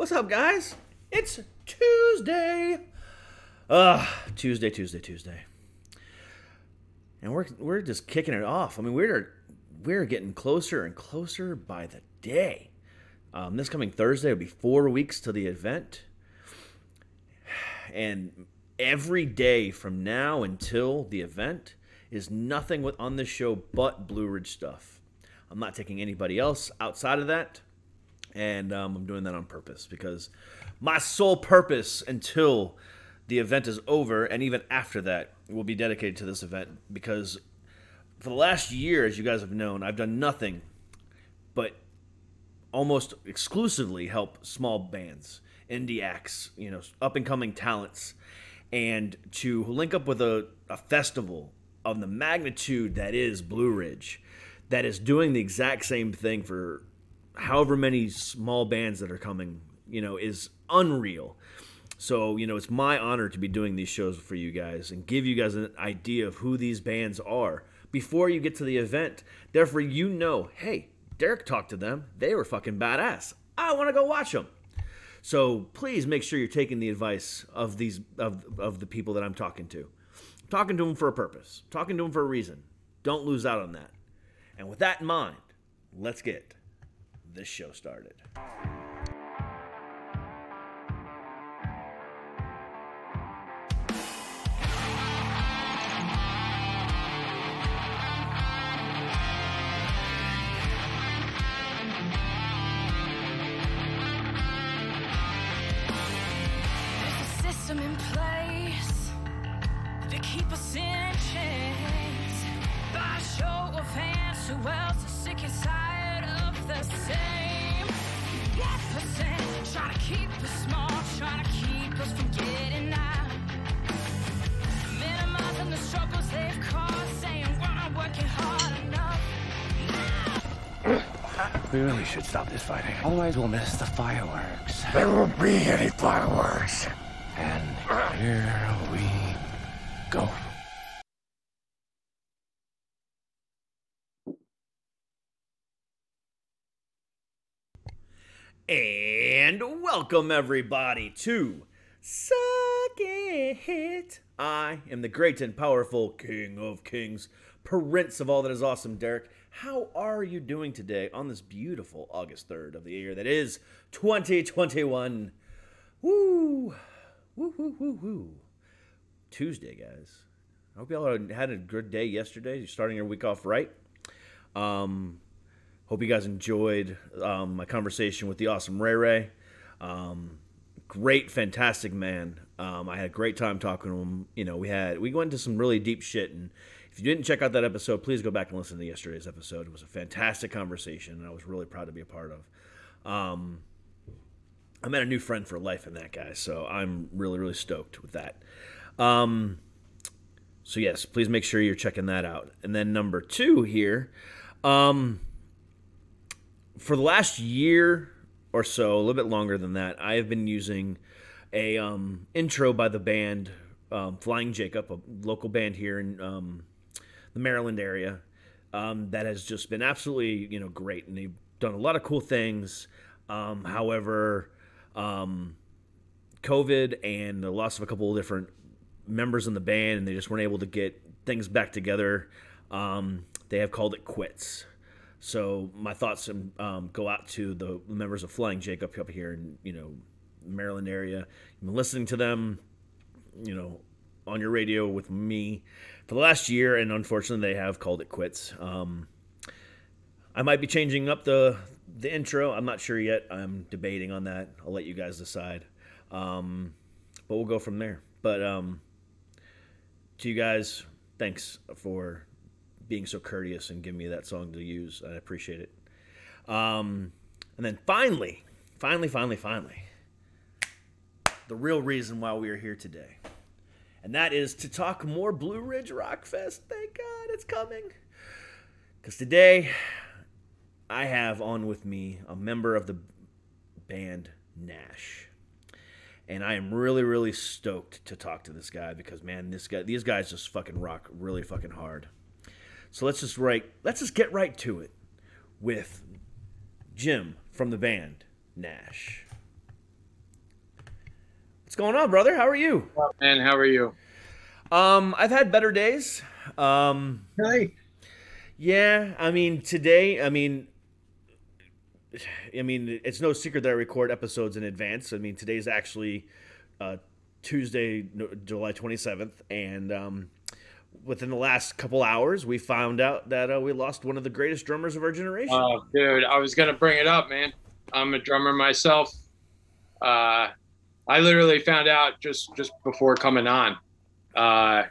What's up, guys? It's Tuesday. Uh, Tuesday, Tuesday, Tuesday. And we're we're just kicking it off. I mean, we're we're getting closer and closer by the day. Um, this coming Thursday will be four weeks to the event, and every day from now until the event is nothing on this show but Blue Ridge stuff. I'm not taking anybody else outside of that and um, I'm doing that on purpose because my sole purpose until the event is over and even after that will be dedicated to this event because for the last year, as you guys have known, I've done nothing but almost exclusively help small bands, indie acts, you know, up and coming talents, and to link up with a, a festival of the magnitude that is Blue Ridge, that is doing the exact same thing for however many small bands that are coming, you know, is unreal. So, you know, it's my honor to be doing these shows for you guys and give you guys an idea of who these bands are before you get to the event. Therefore, you know, hey, Derek talked to them. They were fucking badass. I want to go watch them. So please make sure you're taking the advice of these of, of the people that I'm talking to. I'm talking to them for a purpose. I'm talking to them for a reason. Don't lose out on that. And with that in mind, let's get this show started. Fireworks. There won't be any fireworks. And here we go. And welcome everybody to Suck It. I am the great and powerful King of Kings, Prince of all that is awesome, Derek. How are you doing today on this beautiful August 3rd of the year that is 2021? Woo! Woo, woo, woo, woo. Tuesday, guys. I hope y'all had a good day yesterday. You're starting your week off right. Um, Hope you guys enjoyed um, my conversation with the awesome Ray Ray. Um, great, fantastic man. Um, I had a great time talking to him. You know, we had we went into some really deep shit, and if you didn't check out that episode, please go back and listen to yesterday's episode. It was a fantastic conversation, and I was really proud to be a part of. Um, I met a new friend for life in that guy, so I'm really, really stoked with that. Um, so yes, please make sure you're checking that out. And then number two here, um, for the last year or so, a little bit longer than that, I have been using a um, intro by the band um, Flying Jacob, a local band here in um, the Maryland area, um, that has just been absolutely you know great, and they've done a lot of cool things. Um, however, um, COVID and the loss of a couple of different members in the band, and they just weren't able to get things back together. Um, they have called it quits. So my thoughts um, go out to the members of Flying Jacob up here in you know Maryland area. You've been listening to them, you know, on your radio with me for the last year, and unfortunately they have called it quits. Um, I might be changing up the the intro. I'm not sure yet. I'm debating on that. I'll let you guys decide. Um, but we'll go from there. But um, to you guys, thanks for being so courteous and giving me that song to use. I appreciate it. Um, and then finally, finally, finally, finally, the real reason why we are here today. And that is to talk more Blue Ridge Rock Fest. Thank God it's coming. Because today, I have on with me a member of the band Nash. And I am really, really stoked to talk to this guy because man, this guy these guys just fucking rock really fucking hard. So let's just right let's just get right to it with Jim from the band Nash. What's going on, brother? How are you? And how are you? Um, I've had better days. Um, Hey. yeah, I mean today, I mean, I mean it's no secret that I record episodes in advance. I mean today's actually uh, Tuesday, July twenty seventh, and um, within the last couple hours, we found out that uh, we lost one of the greatest drummers of our generation. Oh, dude, I was gonna bring it up, man. I'm a drummer myself. Uh, I literally found out just just before coming on. Uh,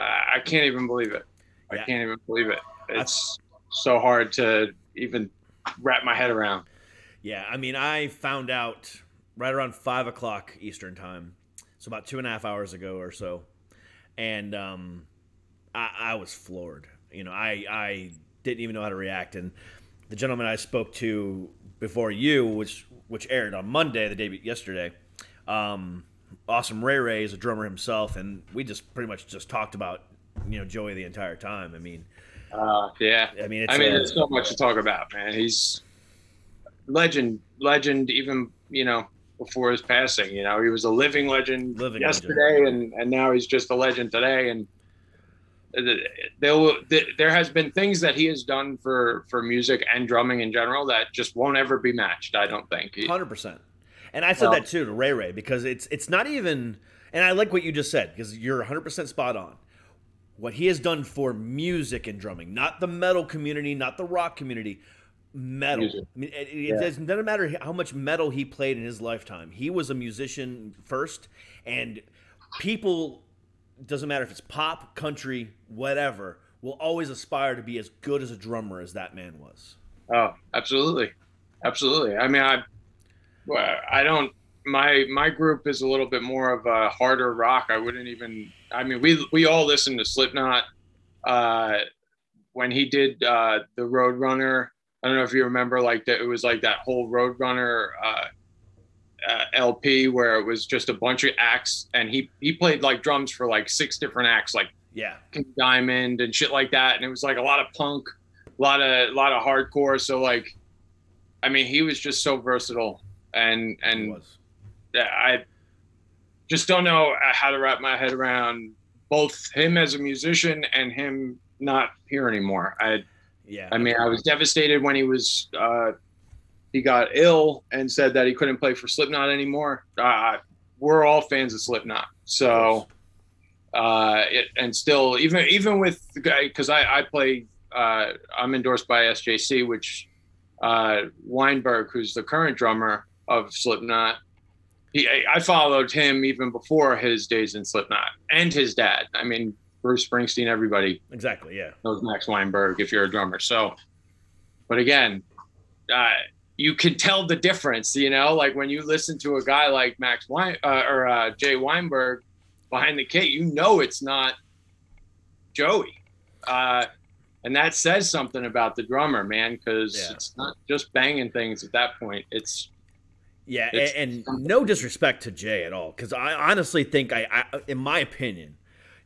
I can't even believe it. I can't even believe it. It's so hard to even wrap my head around. Yeah, I mean, I found out right around five o'clock Eastern time, so about two and a half hours ago or so, and um, I, I was floored. You know, I I didn't even know how to react, and the gentleman I spoke to before you, which which aired on Monday, the day yesterday, um, awesome Ray Ray is a drummer himself, and we just pretty much just talked about you know Joey the entire time. I mean, Uh, yeah. I mean, it's I mean, there's so much to talk about, man. He's legend, legend. Even you know before his passing, you know, he was a living legend Living yesterday, and and now he's just a legend today. And Uh, there will there has been things that he has done for for music and drumming in general that just won't ever be matched. I don't think. Hundred percent. And I said Well- that too to Ray Ray because it's it's not even. And I like what you just said because you're 100 percent spot on. What he has done for music and drumming, not the metal community, not the rock community, metal. Music. I mean, it, it Yeah. doesn't doesn't matter how much metal he played in his lifetime. He was a musician first, and people doesn't matter if it's pop, country, whatever, will always aspire to be as good as a drummer as that man was. Oh, absolutely, absolutely. I mean, I, I don't. My my group is a little bit more of a harder rock. I wouldn't even. I mean, we we all listen to Slipknot. Uh, when he did uh, the Roadrunner, I don't know if you remember, like that. It was like that whole Roadrunner uh, uh, LP where it was just a bunch of acts, and he he played like drums for like six different acts, like Yeah, King Diamond and shit like that. And it was like a lot of punk, a lot of a lot of hardcore. So like, I mean, he was just so versatile, and and. I just don't know how to wrap my head around both him as a musician and him not here anymore. I Yeah, I mean, I was devastated when he was uh, he got ill and said that he couldn't play for Slipknot anymore. Uh, we're all fans of Slipknot, so uh, it, and still even even with the guy because I, I play uh, I'm endorsed by SJC, which uh, Weinberg, who's the current drummer of Slipknot. He, I followed him even before his days in Slipknot and his dad. I mean, Bruce Springsteen, everybody exactly. Yeah. knows Max Weinberg if you're a drummer. So, but again, uh, you can tell the difference, you know, like when you listen to a guy like Max Wein uh, or uh, Jay Weinberg behind the kit, you know it's not Joey. Uh, and that says something about the drummer, man, because Yeah. it's not just banging things at that point. It's Yeah, It's- and, and no disrespect to Jay at all, because I honestly think I, I, in my opinion,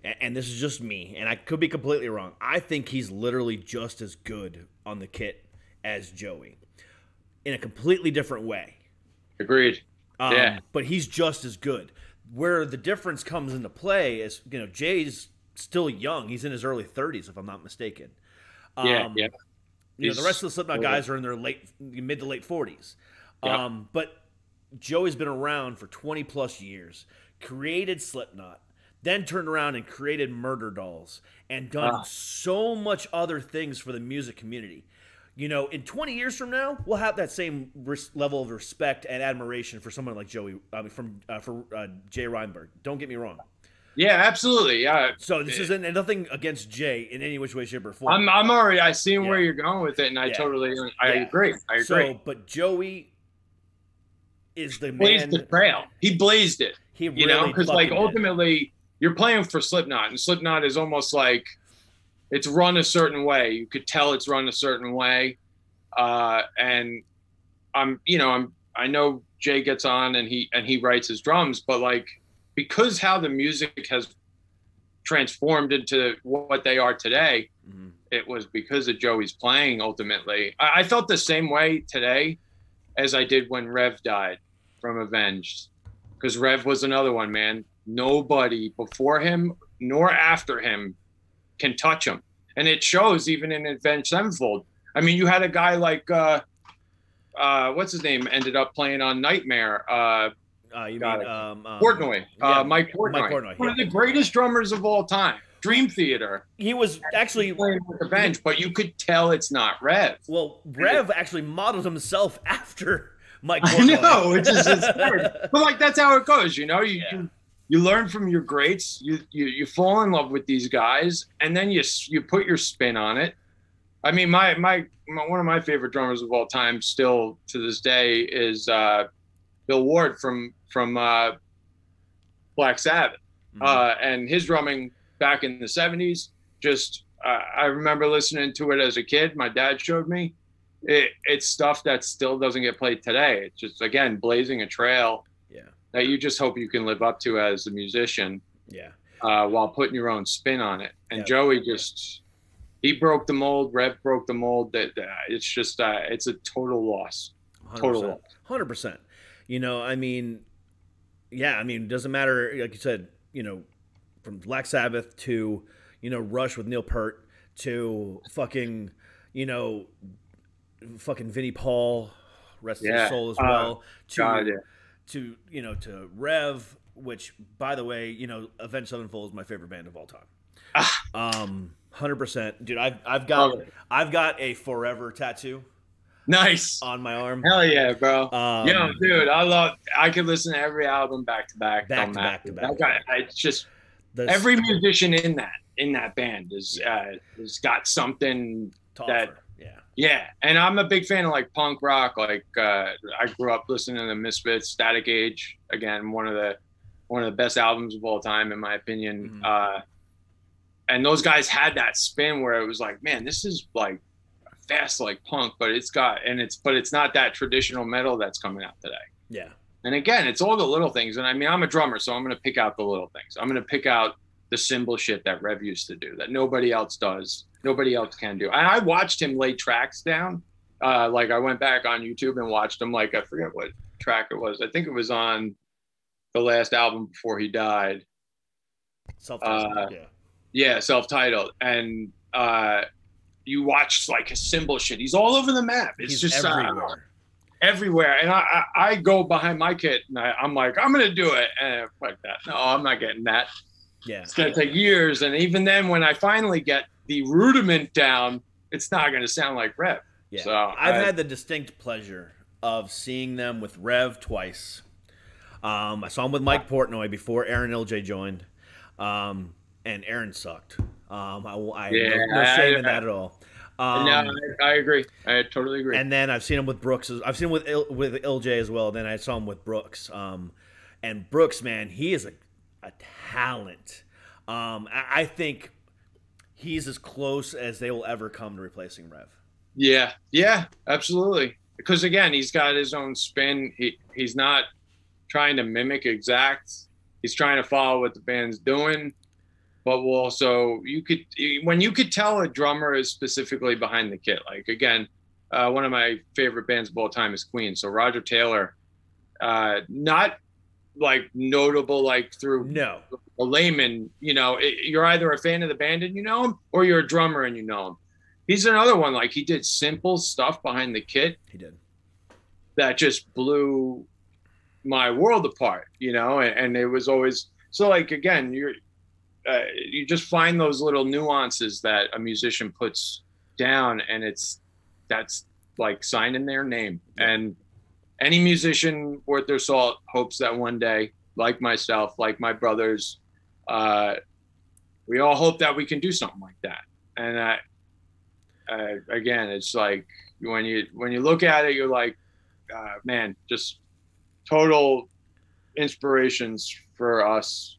and this is just me, and I could be completely wrong. I think he's literally just as good on the kit as Joey, in a completely different way. agreed. Um, Yeah. But he's just as good. Where the difference comes into play is, you know, Jay's still young. He's in his early 30s, if I'm not mistaken. Yeah, Um, yeah. You know, the rest of the Slipknot guys are in their late, mid to late 40s. Yep. Um, but Joey's been around for 20 plus years, created Slipknot, then turned around and created Murder Dolls, and done Ah. so much other things for the music community. You know, in 20 years from now, we'll have that same res- level of respect and admiration for someone like Joey, I mean, from uh, for uh, Jay Weinberg. Don't get me wrong. Yeah, absolutely. Yeah. So this isn't nothing against Jay in any which way, shape, or form. I'm, I'm already, I seen where you're going with it, and I Yeah. totally, I Yeah. agree. I agree. so, but Joey is the blazed man. the trail. He blazed it, he you know, because like ultimately you're playing for Slipknot, and Slipknot is almost like it's run a certain way. You could tell it's run a certain way, uh, and I'm, you know, I'm, I know Jay gets on and he and he writes his drums, but like because how the music has transformed into what they are today, Mhm. it was because of Joey's playing ultimately. I, I felt the same way today as I did when Rev died from Avenged. because Rev was another one, man. Nobody before him nor after him can touch him, and it shows even in Avenged Sevenfold. I mean, you had a guy like uh, uh, what's his name ended up playing on Nightmare. Uh, Uh, you Got mean um, um, Portnoy, yeah, uh, Mike Portnoy, Mike Portnoy, one yeah. of the greatest drummers of all time. Dream Theater He was actually playing with the bench, but you could tell it's not Rev. well. Rev actually modeled himself after Mike. I Portnoy. know, it's just it's weird. but like that's how it goes, you know. You, Yeah. you you learn from your greats. You, you you fall in love with these guys, and then you you put your spin on it. I mean, my my, my one of my favorite drummers of all time, still to this day, is uh, Bill Ward from from uh, Black Sabbath, Mhm. uh, and his drumming back in the '70s. Just uh, I remember listening to it as a kid. My dad showed me. It, it's stuff that still doesn't get played today. It's just again blazing a trail that you just hope you can live up to as a musician yeah, uh, while putting your own spin on it. And Yeah. Joey just he broke the mold. Rev broke the mold. That that- it's just uh, it's a total loss. Total loss. hundred percent. You know, I mean, yeah, I mean, it doesn't matter. Like you said, you know, from Black Sabbath to you know Rush with Neil Peart to fucking you know fucking Vinnie Paul, rest Yeah. his soul as Uh, well. to God, yeah. To you know to Rev, which by the way, you know, Avenged Sevenfold is my favorite band of all time. um, hundred percent, dude. I've I've got I've got a forever tattoo Nice. on my arm. Hell yeah, bro. Um, Yo, dude, I love. I could listen to every album back to back. Back to back to back. It's just the- every musician in that in that band is uh, has got something that-. Yeah. And I'm a big fan of like punk rock. Like uh, I grew up listening to the Misfits, Static Age. Again, one of the one of the best albums of all time, in my opinion. Mhm. Uh, and those guys had that spin where it was like, man, this is like fast like punk, but it's got and it's but it's not that traditional metal that's coming out today. Yeah. And again, it's all the little things. And I mean, I'm a drummer, so I'm going to pick out the little things. I'm going to pick out the cymbal shit that Rev used to do that nobody else does, nobody else can do. And I watched him lay tracks down. Uh, like I went back on YouTube and watched him. Like I forget what track it was. I think it was on the last album before he died. Self Uh, yeah. Yeah, self-titled. And uh, you watch like his cymbal shit. He's all over the map. It's He's just uh, everywhere. everywhere. And I, I, I go behind my kit and I, I'm like, I'm gonna do it. And like that. No, I'm not getting that. Yeah. It's gonna take years. And even then, when I finally get the rudiment down, it's not gonna sound like Rev. Yeah. So, I've I- had the distinct pleasure of seeing them with Rev twice. Um, I saw him with Mike Portnoy before Arin Ilejay joined. Um, and Arin sucked. Um, I, I Yeah, no, no shame in I- that at all. Um, no, I, I agree. I totally agree. and then I've seen him with Brooks. I've seen him with Il, with Ilejay as well. Then I saw him with Brooks. Um, and Brooks, man, he is a, a talent. Um, I, I think he's as close as they will ever come to replacing Rev. Yeah, yeah, absolutely. Because again, he's got his own spin. He he's not trying to mimic exact. He's trying to follow what the band's doing, but we'll also you could when you could tell a drummer is specifically behind the kit. Like again, uh, one of my favorite bands of all time is Queen. So Roger Taylor, uh, not like notable like through No, a layman, you know, it, you're either a fan of the band and you know him, or you're a drummer and you know him. He's another one. Like he did simple stuff behind the kit he did. that just blew my world apart, you know. And, and it was always so. Like again, you're uh, you just find those little nuances that a musician puts down, and it's that's like signing their name. And any musician worth their salt hopes that one day, like myself, like my brothers, uh, we all hope that we can do something like that. And I, uh, again, it's like when you when you look at it, you're like, uh, man, just total inspirations for us.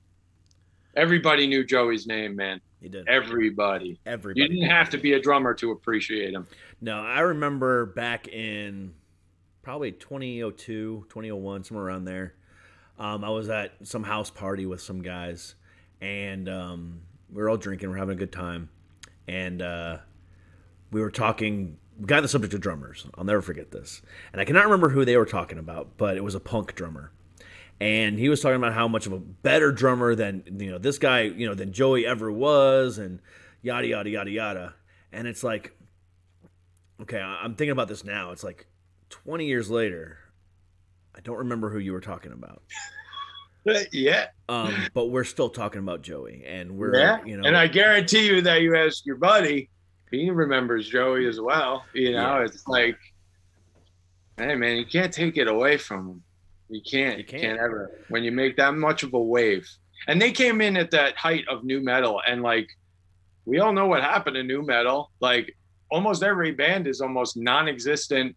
Everybody knew Joey's name, man. He did. Everybody. Everybody. You didn't have to be a drummer to appreciate him. No, I remember back in probably 2002, 2001, somewhere around there. Um, I was at some house party with some guys, and um, we were all drinking, we are having a good time, and uh, we were talking. We got the subject of drummers. I'll never forget this, and I cannot remember who they were talking about, but it was a punk drummer, and he was talking about how much of a better drummer than you know this guy you know than Joey ever was, and yada yada yada yada. And it's like, okay, I'm thinking about this now. It's like 20 years later. I don't remember who you were talking about, yeah, um, but we're still talking about Joey, and we're yeah. you know, and I guarantee you that you ask your buddy, he remembers Joey as well. You know, Yeah. it's like, hey man, you can't take it away from him. You can't. You can't. can't, ever. When you make that much of a wave, and they came in at that height of nu metal, and like, we all know what happened to nu metal. Like, almost every band is almost non-existent,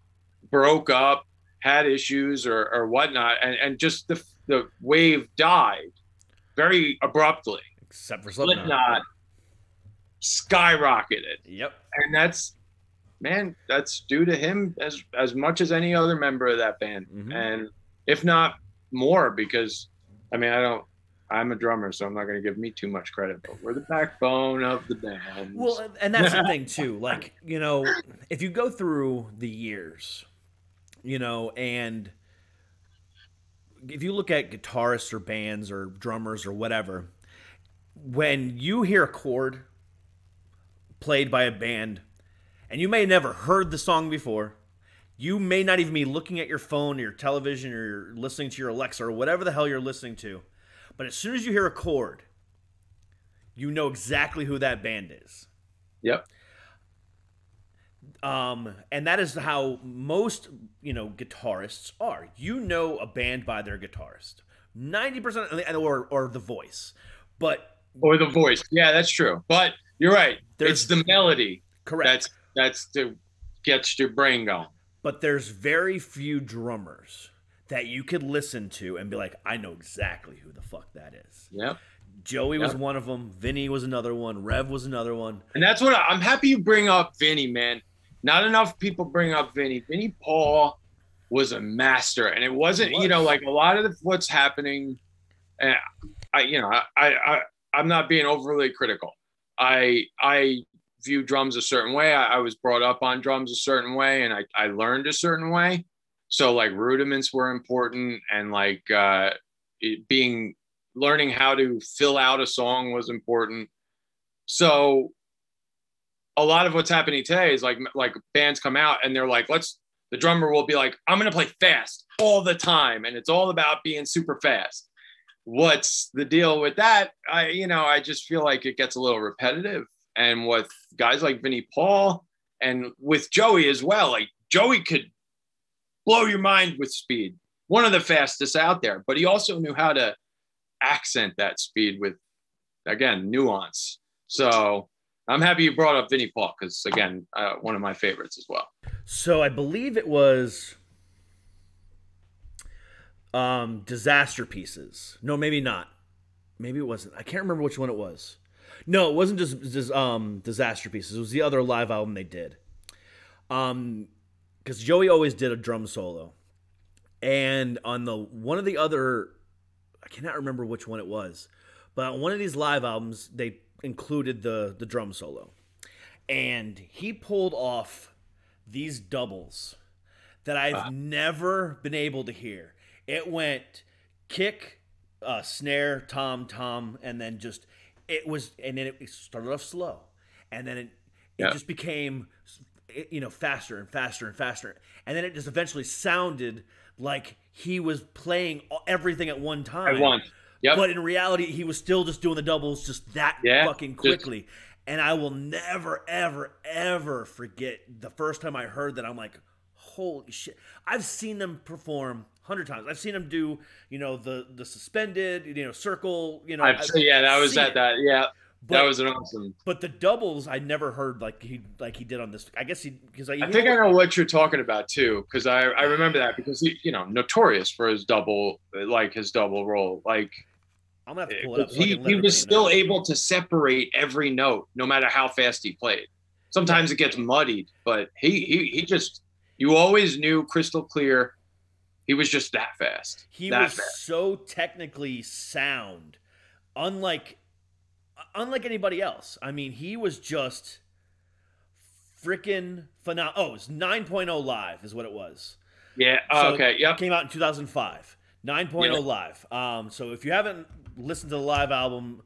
broke up, had issues or or whatnot, and and just the the wave died very abruptly. except for Slipknot. Slipknot skyrocketed, Yep. and that's man, that's due to him as as much as any other member of that band, Mhm. and if not more, because I mean, I don't. I'm a drummer, so I'm not going to give me too much credit, but we're the backbone of the band. Well, and that's the thing too. Like, you know, if you go through the years, you know, and if you look at guitarists or bands or drummers or whatever, when you hear a chord played by a band, and you may never heard the song before, you may not even be looking at your phone or your television or you're listening to your Alexa or whatever the hell you're listening to. But as soon as you hear a chord, you know exactly who that band is. yep. Um, and that is how most, you know, guitarists are. You know a band by their guitarist. 90% or or the voice. But Or the voice. Yeah, that's true. But you're right. There's- it's the melody correct. that's that's the gets your brain going. but there's very few drummers that you could listen to and be like, I know exactly who the fuck that is. Yep. Joey was one of them. Vinnie was another one. Rev was another one. And that's what I, I'm happy you bring up Vinnie, man. Not enough people bring up Vinnie. Vinnie Paul was a master, and it wasn't, you know, like a lot of the, what's happening. And I, you know, I, I, I'm not being overly critical. I, I view drums a certain way. I, I was brought up on drums a certain way, and I, I learned a certain way. So like rudiments were important, and like uh, being learning how to fill out a song was important. So a lot of what's happening today is like like bands come out and they're like, let's the drummer will be like, I'm gonna play fast all the time, and it's all about being super fast. What's the deal with that? I you know I just feel like it gets a little repetitive, and with guys like Vinnie Paul and with Joey as well, like Joey could blow your mind with speed, one of the fastest out there, but he also knew how to accent that speed with again nuance. So I'm happy you brought up Vinnie Paul because again, uh, one of my favorites as well. So I believe it was um Disasterpieces. No, maybe not. Maybe it wasn't. I can't remember which one it was. No, it wasn't just, just um Disasterpieces. It was the other live album they did. Um cuz Joey always did a drum solo. And on the one of the other I cannot remember which one it was. But on one of these live albums they included the the drum solo. And he pulled off these doubles that I've never been able to hear. It went kick, uh, snare, tom, tom, and then just it was, and then it started off slow, and then it it Yeah. just became, you know, faster and faster and faster, and then it just eventually sounded like he was playing everything at one time. At once. Yep. But in reality, he was still just doing the doubles just that Yeah, fucking just- quickly. And I will never, ever, ever forget the first time I heard that. I'm like, holy shit! I've seen them perform a hundred times. I've seen them do, you know, the the suspended, you know, circle, you know. I've, yeah, that was at it. that. Yeah, But, that was an awesome. But the doubles, I never heard like he like he did on this. I guess he because I, I think I know what you're talking about too, because I, I remember that because he, you know, notorious for his double, like his double roll. Like I'm gonna have to pull it up. so he, he was still know. able to separate every note, no matter how fast he played. Sometimes it gets muddied, but he, he, he just, you always knew crystal clear. He was just that fast. He that was fast. so technically sound, unlike unlike anybody else. I mean, he was just freaking phenomenal. Oh, it's 9.0 live is what it was. Yeah. So okay. Yep. Came out in 2005. 9.0 Yeah. live. Um, so if you haven't listened to the live album,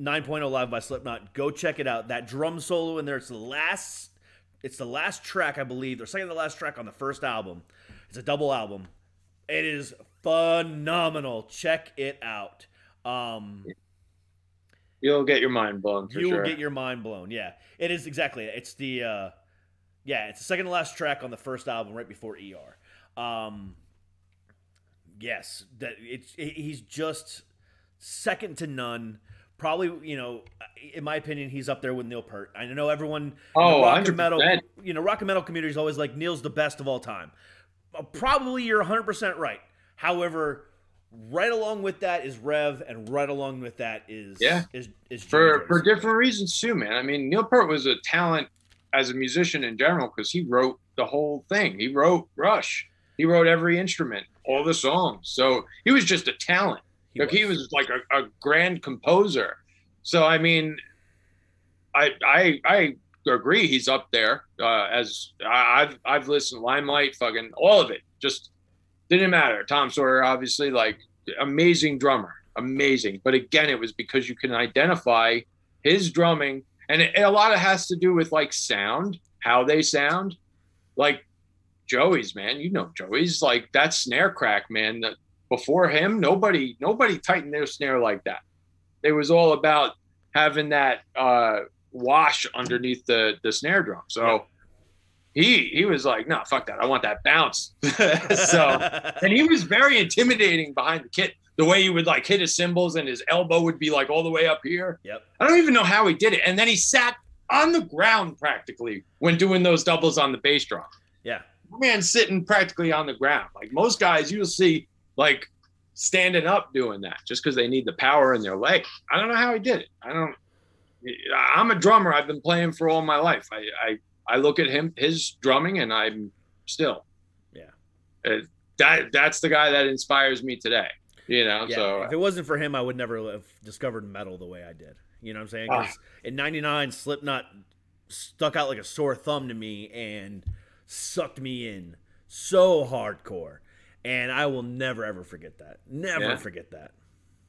9.0 live by Slipknot, go check it out. That drum solo in there, it's the last, it's the last track I believe, or second to the last track on the first album. It's a double album. It is phenomenal. Check it out. Um, You'll get your mind blown for you sure. will get your mind blown. Yeah, it is exactly. It's the uh, yeah, it's the second to last track on the first album, right before ER. Um, yes, that it's it- he's just second to none. Probably, you know, in my opinion, he's up there with Neil Peart. I know everyone. Oh, rock and metal, 100%. you know, rock and metal community is always like Neil's the best of all time. Uh, Probably you're 100 percent right. However, right along with that is Rev, and right along with that is Yeah. is is for for different reasons too, man. I mean, Neil Peart was a talent as a musician in general because he wrote the whole thing. He wrote Rush. He wrote every instrument, all the songs. So he was just a talent. He like he was like a, a grand composer. So I mean, I I I agree he's up there. Uh, as I, I've I've listened Limelight, fucking all of it. Just didn't matter. Tom Sawyer, obviously, like amazing drummer, amazing. But again, it was because you can identify his drumming, and it, a lot of has to do with like sound, how they sound. Like Joey's, man, you know Joey's like that snare crack, man. That before him, nobody nobody tightened their snare like that. It was all about having that uh, wash underneath the the snare drum. So he he was like, no, fuck that. I want that bounce. so and he was very intimidating behind the kit. The way he would like hit his cymbals and his elbow would be like all the way up here. Yep. I don't even know how he did it. And then he sat on the ground practically when doing those doubles on the bass drum. Yeah. Man sitting practically on the ground. Like most guys you'll see like standing up doing that just because they need the power in their leg. I don't know how he did it. I don't I'm a drummer. I've been playing for all my life. I I, I look at him his drumming and I'm still Yeah. Uh, that that's the guy that inspires me today. You know, Yeah, so if it wasn't for him, I would never have discovered metal the way I did. You know what I'm saying? 'Cause in '99, Slipknot stuck out like a sore thumb to me and sucked me in so hardcore, and I will never ever forget that. Never Yeah. forget that.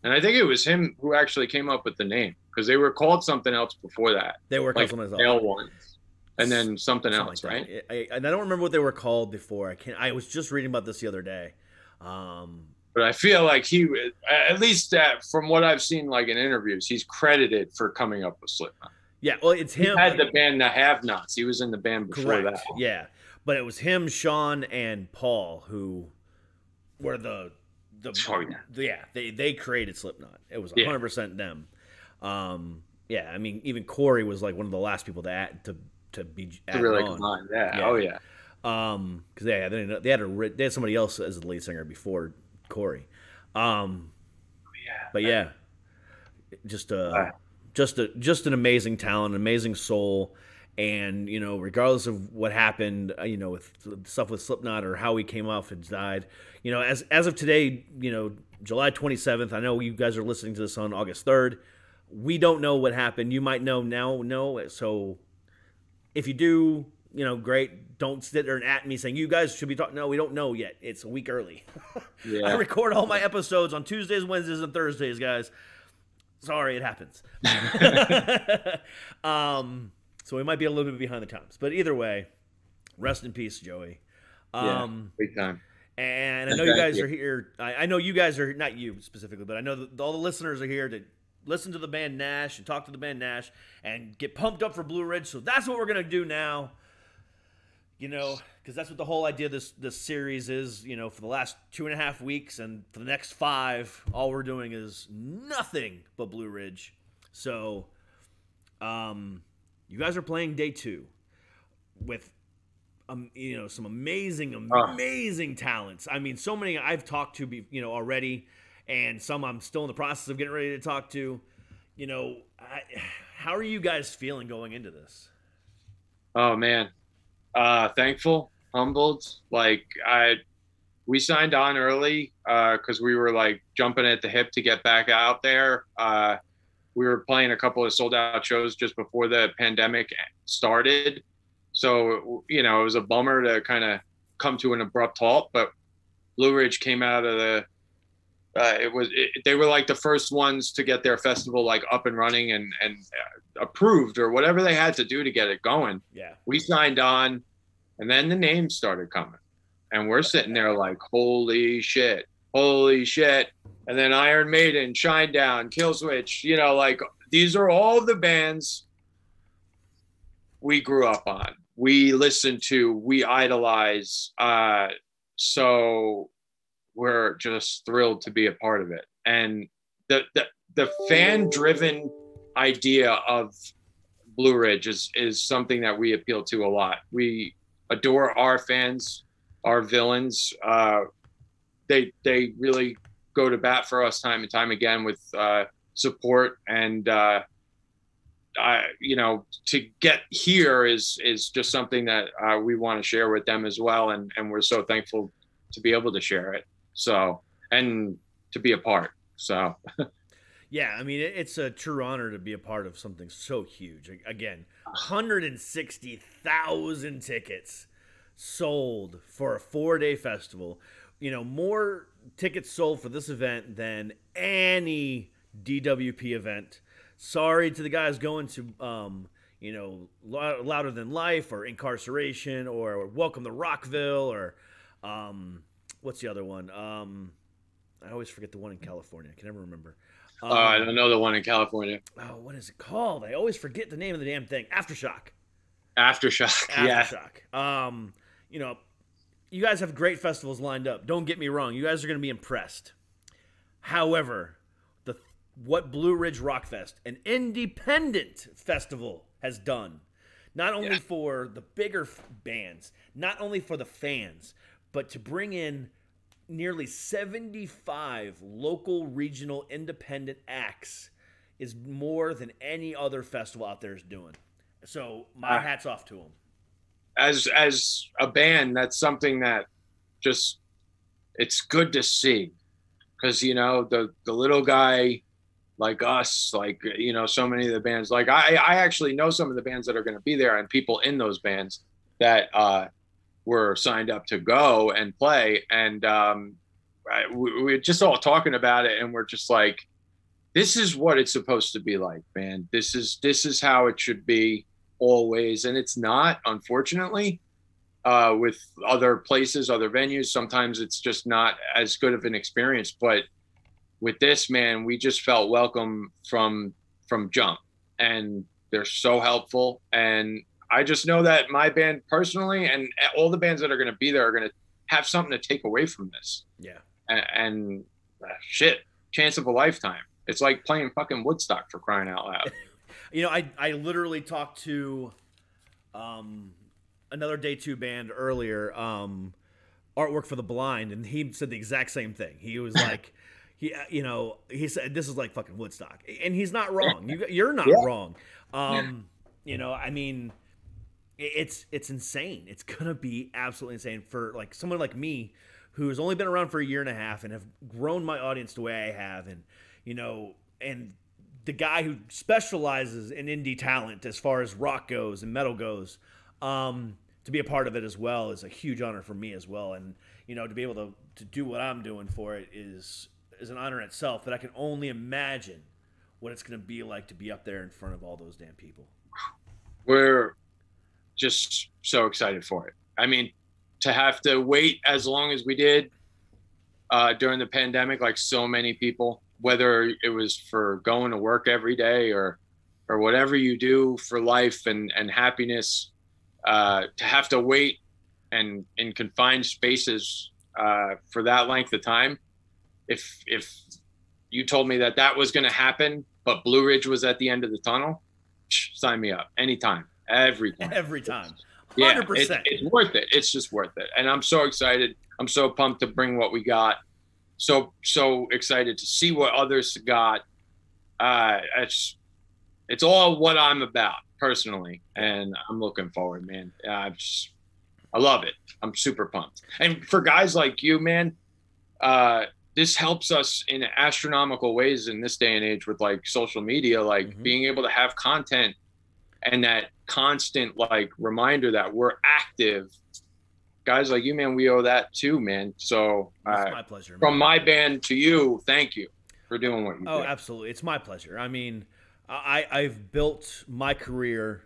and I think it was him who actually came up with the name because they were called something else before that, They were like called something else. ones, and then something, Something else, like right? I, and I don't remember what they were called before. I can't. I was just reading about this the other day. Um, But I feel like he, at least that from what I've seen, like in interviews, he's credited for coming up with Slipknot. yeah, well, it's him. He had the band The Have Nots. He was in the band before Correct. that. Yeah, but it was him, Shawn, and Paul who were the the Oh, yeah. yeah they they created Slipknot. It was Yeah. 100 percent them. Um, yeah, I mean even Corey was like one of the last people to add, to to be To really on. Yeah. Yeah. Oh yeah. Um, because yeah, they, they had a they had somebody else as the lead singer before Corey. Um, Yeah. but yeah, just a Wow. just a just an amazing talent, an amazing soul, and you know, regardless of what happened, uh, you know, with stuff with Slipknot or how he came off and died, you know, as as of today, you know, July twenty seventh. I know you guys are listening to this on August third. We don't know what happened. You might know now. No, so if you do, you know, great. Don't sit there and at me saying you guys should be talking. No, we don't know yet. It's a week early. I record all my episodes on Tuesdays, Wednesdays, and Thursdays, guys. Sorry, it happens. um, so we might be a little bit behind the times, but either way, rest in peace, Joey. Yeah. Um, Big time. and I know you guys are here. I, I know you guys are not you specifically, but I know that all the listeners are here to listen to the band Nash and talk to the band Nash and get pumped up for Blue Ridge. So that's what we're gonna do now. You know, because that's what the whole idea of this this series is. You know, for the last two and a half weeks and for the next five, all we're doing is nothing but Blue Ridge. So, um, you guys are playing day two with um, you know, some amazing, Ah. amazing talents. I mean, so many I've talked to, be, you know, already, and some I'm still in the process of getting ready to talk to. You know, I, how are you guys feeling going into this? Oh man, uh, thankful, humbled. Like I, we signed on early because we were like jumping at the hip to get back out there. Uh, we were playing a couple of sold out shows just before the pandemic started, so you know it was a bummer to kind of come to an abrupt halt. But Blue Ridge came out of the. Uh, it was it, they were like the first ones to get their festival like up and running and and uh, approved or whatever they had to do to get it going. Yeah. We signed on, and then the names started coming, and we're sitting there like, holy shit, holy shit. And then Iron Maiden, Shinedown, Killswitch, you know, like these are all the bands we grew up on. We listen to, we idolize. Uh, so we're just thrilled to be a part of it. And the the, the fan driven idea of Blue Ridge is is something that we appeal to a lot. We adore our fans, our villains. Uh, they they really go to bat for us time and time again with uh, support. And uh, I you know to get here is is just something that uh, we want to share with them as well. And and we're so thankful to be able to share it. So and to be a part. So. Yeah, I mean, it's a true honor to be a part of something so huge. Again, 160,000 tickets sold for a four day festival. You know, more tickets sold for this event than any DWP event. Sorry to the guys going to, um, you know, Louder Than Life or Inkcarceration or Welcome to Rockville or, um, what's the other one? Um, I always forget the one in California. I can never remember. uh, I don't know the one in California oh, what is it called? I always forget the name of the damn thing. Aftershock. aftershock yeah Aftershock. Um, you know, you guys have great festivals lined up. Don't get me wrong. You guys are going to be impressed. However, the what Blue Ridge Rock Fest, an independent festival, has done, not only Yeah. for the bigger f- bands, not only for the fans, but to bring in nearly 75 local, regional, independent acts is more than any other festival out there is doing. So my Ah. hats off to them. As as a band that's something that just it's good to see. Because you know the the little guy like us like you know so many of the bands like i i actually know some of the bands that are going to be there and people in those bands that uh were signed up to go and play. And um I, we, we're just all talking about it and we're just like this is what it's supposed to be like man. This is this is how it should be always and it's not unfortunately uh, with other places other venues sometimes it's just not as good of an experience but with this man we just felt welcome from from jump and they're so helpful and i just know that my band personally and all the bands that are going to be there are going to have something to take away from this. Yeah. and, and uh, shit chance of a lifetime. It's like playing fucking woodstock for crying out loud You know, I I literally talked to um another day two band earlier, um artwork for the blind, and he said the exact same thing. He was like he uh, you know, he said this is like fucking Woodstock. And he's not wrong. You you're not Yeah. wrong. Um you know, I mean it's it's insane. It's gonna be absolutely insane for like someone like me who's only been around for a year and a half and have grown my audience the way I have and you know and the guy who specializes in indie talent as far as rock goes and metal goes um, to be a part of it as well is a huge honor for me as well and you know to be able to, to do what i'm doing for it is is an honor in itself but i can only imagine what it's going to be like to be up there in front of all those damn people we're just so excited for it. I mean, to have to wait as long as we did uh, during the pandemic, like so many people, whether it was for going to work every day or or whatever you do for life and and happiness, uh, to have to wait and in confined spaces uh, for that length of time. If if you told me that that was going to happen, but Blue Ridge was at the end of the tunnel, sign me up anytime, every time. every time 100% Yeah, it- it's worth it. It's just worth it. And I'm so excited. I'm so pumped to bring what we got. So so excited to see what others got. Uh it's it's all what I'm about personally. And I'm looking forward, man. I'm just I love it. I'm super pumped. And for guys like you, man, uh this helps us in astronomical ways in this day and age with like social media, like Mhm. being able to have content and that constant like reminder that we're active guys like you, man, we owe that too, man. So It's uh, my pleasure. man. from my band to you, thank you for doing what you do. Oh, did. absolutely. It's my pleasure. I mean, I I've built my career,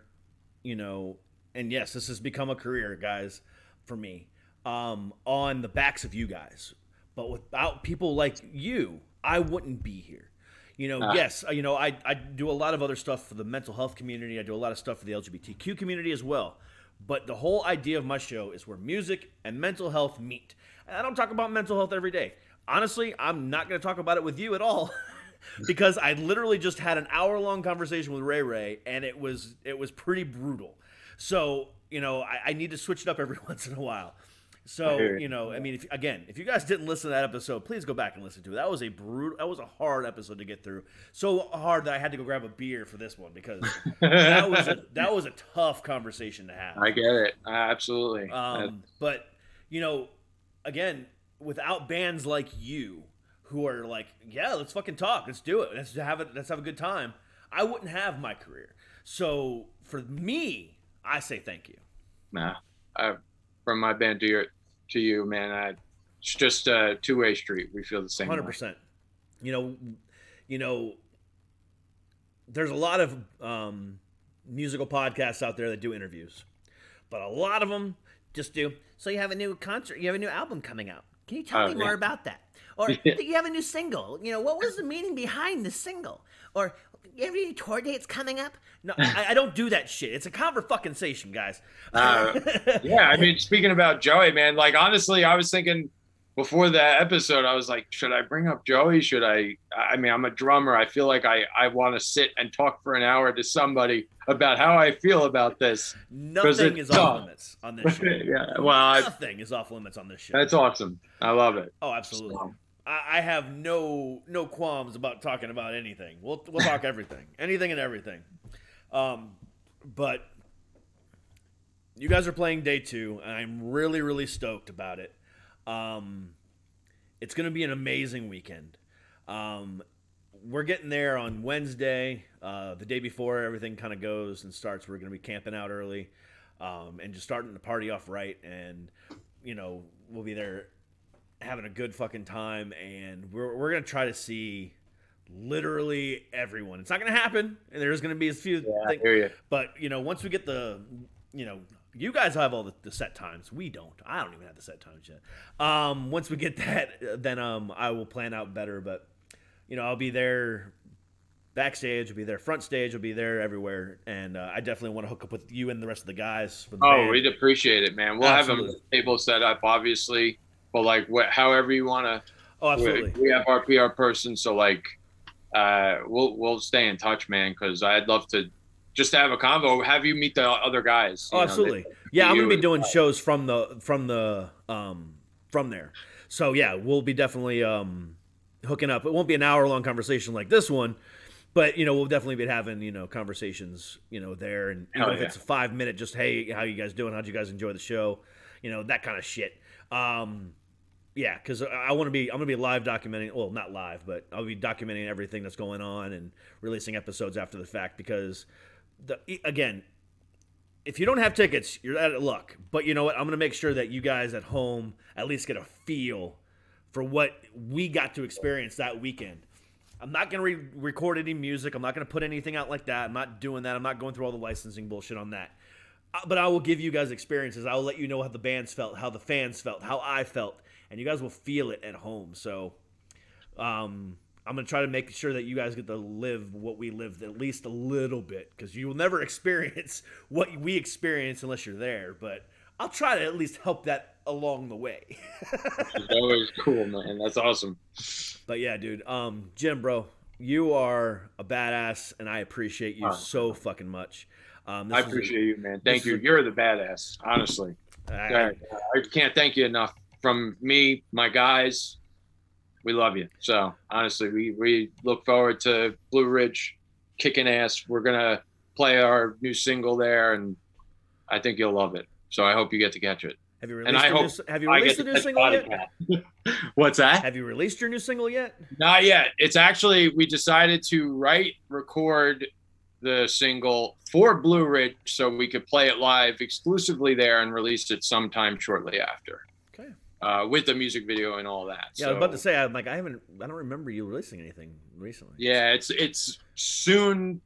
you know, and yes, this has become a career, guys, for me, um, on the backs of you guys. But without people like you, I wouldn't be here. You know, Ah. yes, you know, I, I do a lot of other stuff for the mental health community. I do a lot of stuff for the LGBTQ community as well. But the whole idea of my show is where music and mental health meet. And I don't talk about mental health every day. Honestly, I'm not going to talk about it with you at all. because I literally just had an hour long conversation with Ray Ray, and it was it was pretty brutal. So you know, I, I need to switch it up every once in a while. So you. know, I mean, if, again, if you guys didn't listen to that episode, please go back and listen to it. That was a brutal, that was a hard episode to get through. So hard that I had to go grab a beer for this one because that was a, that was a tough conversation to have. I get it. Absolutely. Um, but you know, again, without bands like you who are like, yeah, let's fucking talk, let's do it, let's have it, let's have a good time. I wouldn't have my career. So for me, I say thank you. nah, uh, from my band to your to you, man. I, it's just a two way street. We feel the same. Hundred percent. You know, you know, there's a lot of um, musical podcasts out there that do interviews, but a lot of them just do. So you have a new concert, you have a new album coming out. Can you tell Oh, me more about that? Or you have a new single. You know, what was the meaning behind the single? Or you have any tour dates coming up? No, I, I don't do that shit. It's a conversation, guys. Uh, yeah, I mean, speaking about Joey, man, like honestly, I was thinking before that episode, I was like, should I bring up Joey? Should I? I mean, I'm a drummer. I feel like I I want to sit and talk for an hour to somebody about how I feel about this. Nothing it's is off limits on this show. yeah, well, I, Nothing is off limits on this show. that's awesome. I love it. Oh, absolutely. So- I, I have no no qualms about talking about anything. We'll we'll talk everything, anything and everything. Um, but you guys are playing day two, and I'm really really stoked about it. Um, it's going to be an amazing weekend. Um, we're getting there on Wednesday, uh, the day before everything kind of goes and starts. We're going to be camping out early um, and just starting the party off right. And, you know, we'll be there having a good fucking time. And we're, we're going to try to see literally everyone. It's not going to happen. And there's going to be a few Yeah, I things. hear you. But, you know, once we get the, you know, you guys have all the, the set times. We don't. I don't even have the set times yet. Um, once we get that, then um, I will plan out better. But, you know, I'll be there backstage, I'll be there front stage, I'll be there everywhere. And uh, I definitely want to hook up with you and the rest of the guys. The Oh, band. we'd appreciate it, man. We'll have a table set up, obviously, but like what, however you want to. Oh, absolutely. We, we have our PR person, so like, uh, we'll we'll stay in touch, man. Because I'd love to just to have a convo, have you meet the other guys. Oh, you know, absolutely. they- yeah, I'm gonna be doing shows from the from the um from there. So yeah, we'll be definitely um hooking up. It won't be an hour long conversation like this one, but you know we'll definitely be having you know conversations you know there, and even if yeah. it's a five minute, just hey, how you guys doing? How'd you guys enjoy the show? You know that kind of shit. Um, yeah, because I want to be I'm gonna be live documenting. Well, not live, but I'll be documenting everything that's going on and releasing episodes after the fact because the again if you don't have tickets, you're out of luck. But you know what? I'm going to make sure that you guys at home at least get a feel for what we got to experience that weekend. I'm not going to re- record any music. I'm not going to put anything out like that. I'm not doing that. I'm not going through all the licensing bullshit on that. Uh, But I will give you guys experiences. I will let you know how the bands felt, how the fans felt, how I felt, and you guys will feel it at home. So, um, I'm gonna try to make sure that you guys get to live what we lived at least a little bit because you will never experience what we experience unless you're there. But I'll try to at least help that along the way. It's always cool, man. That's awesome. but yeah, dude, um, Jim, bro, you are a badass, and I appreciate you Oh. so fucking much. Um, I appreciate you, man. Thank you. You're the badass, honestly. I- I, I can't thank you enough. From me, my guys, we love you. So honestly, we we look forward to Blue Ridge kicking ass. We're gonna play our new single there, and I think you'll love it. So I hope you get to catch it. have you and released your new, have you released a new single yet? What's that? Have you released your new single yet? Not yet. It's actually we decided to write, record, the single for Blue Ridge so we could play it live exclusively there and release it sometime shortly after. Uh, with the music video and all that. Yeah, I was about to say, I'm like, I haven't, I don't remember you releasing anything recently. Yeah, it's it's soon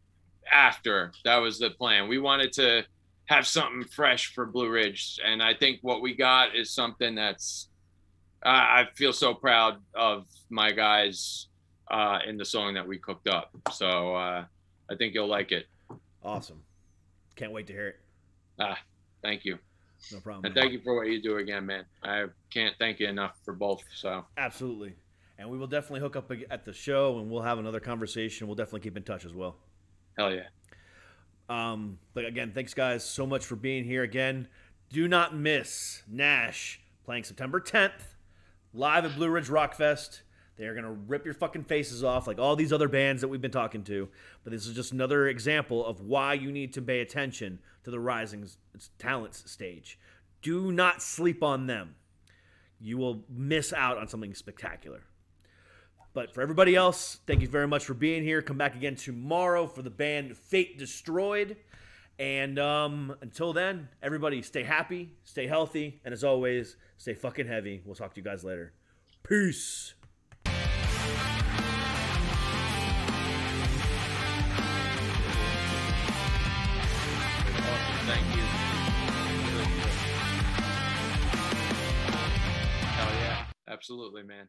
after. That was the plan. We wanted to have something fresh for Blue Ridge, and I think what we got is something that's. Uh, I feel so proud of my guys uh, in the song that we cooked up. So uh, I think you'll like it. Awesome. Can't wait to hear it. Ah, thank you. No problem. And thank you for what you do again, man. I can't thank you enough for both. So Absolutely. And we will definitely hook up at the show and we'll have another conversation. We'll definitely keep in touch as well. hell yeah. Um, but again, thanks guys so much for being here again. Do not miss Nash playing September 10th live at Blue Ridge Rock Fest. They are going to rip your fucking faces off like all these other bands that we've been talking to. But this is just another example of why you need to pay attention to the Rising Talents stage. Do not sleep on them. You will miss out on something spectacular. But for everybody else, thank you very much for being here. Come back again tomorrow for the band Fate Destroyed. And um, until then, everybody stay happy, stay healthy, and as always, stay fucking heavy. We'll talk to you guys later. Peace. Absolutely, man.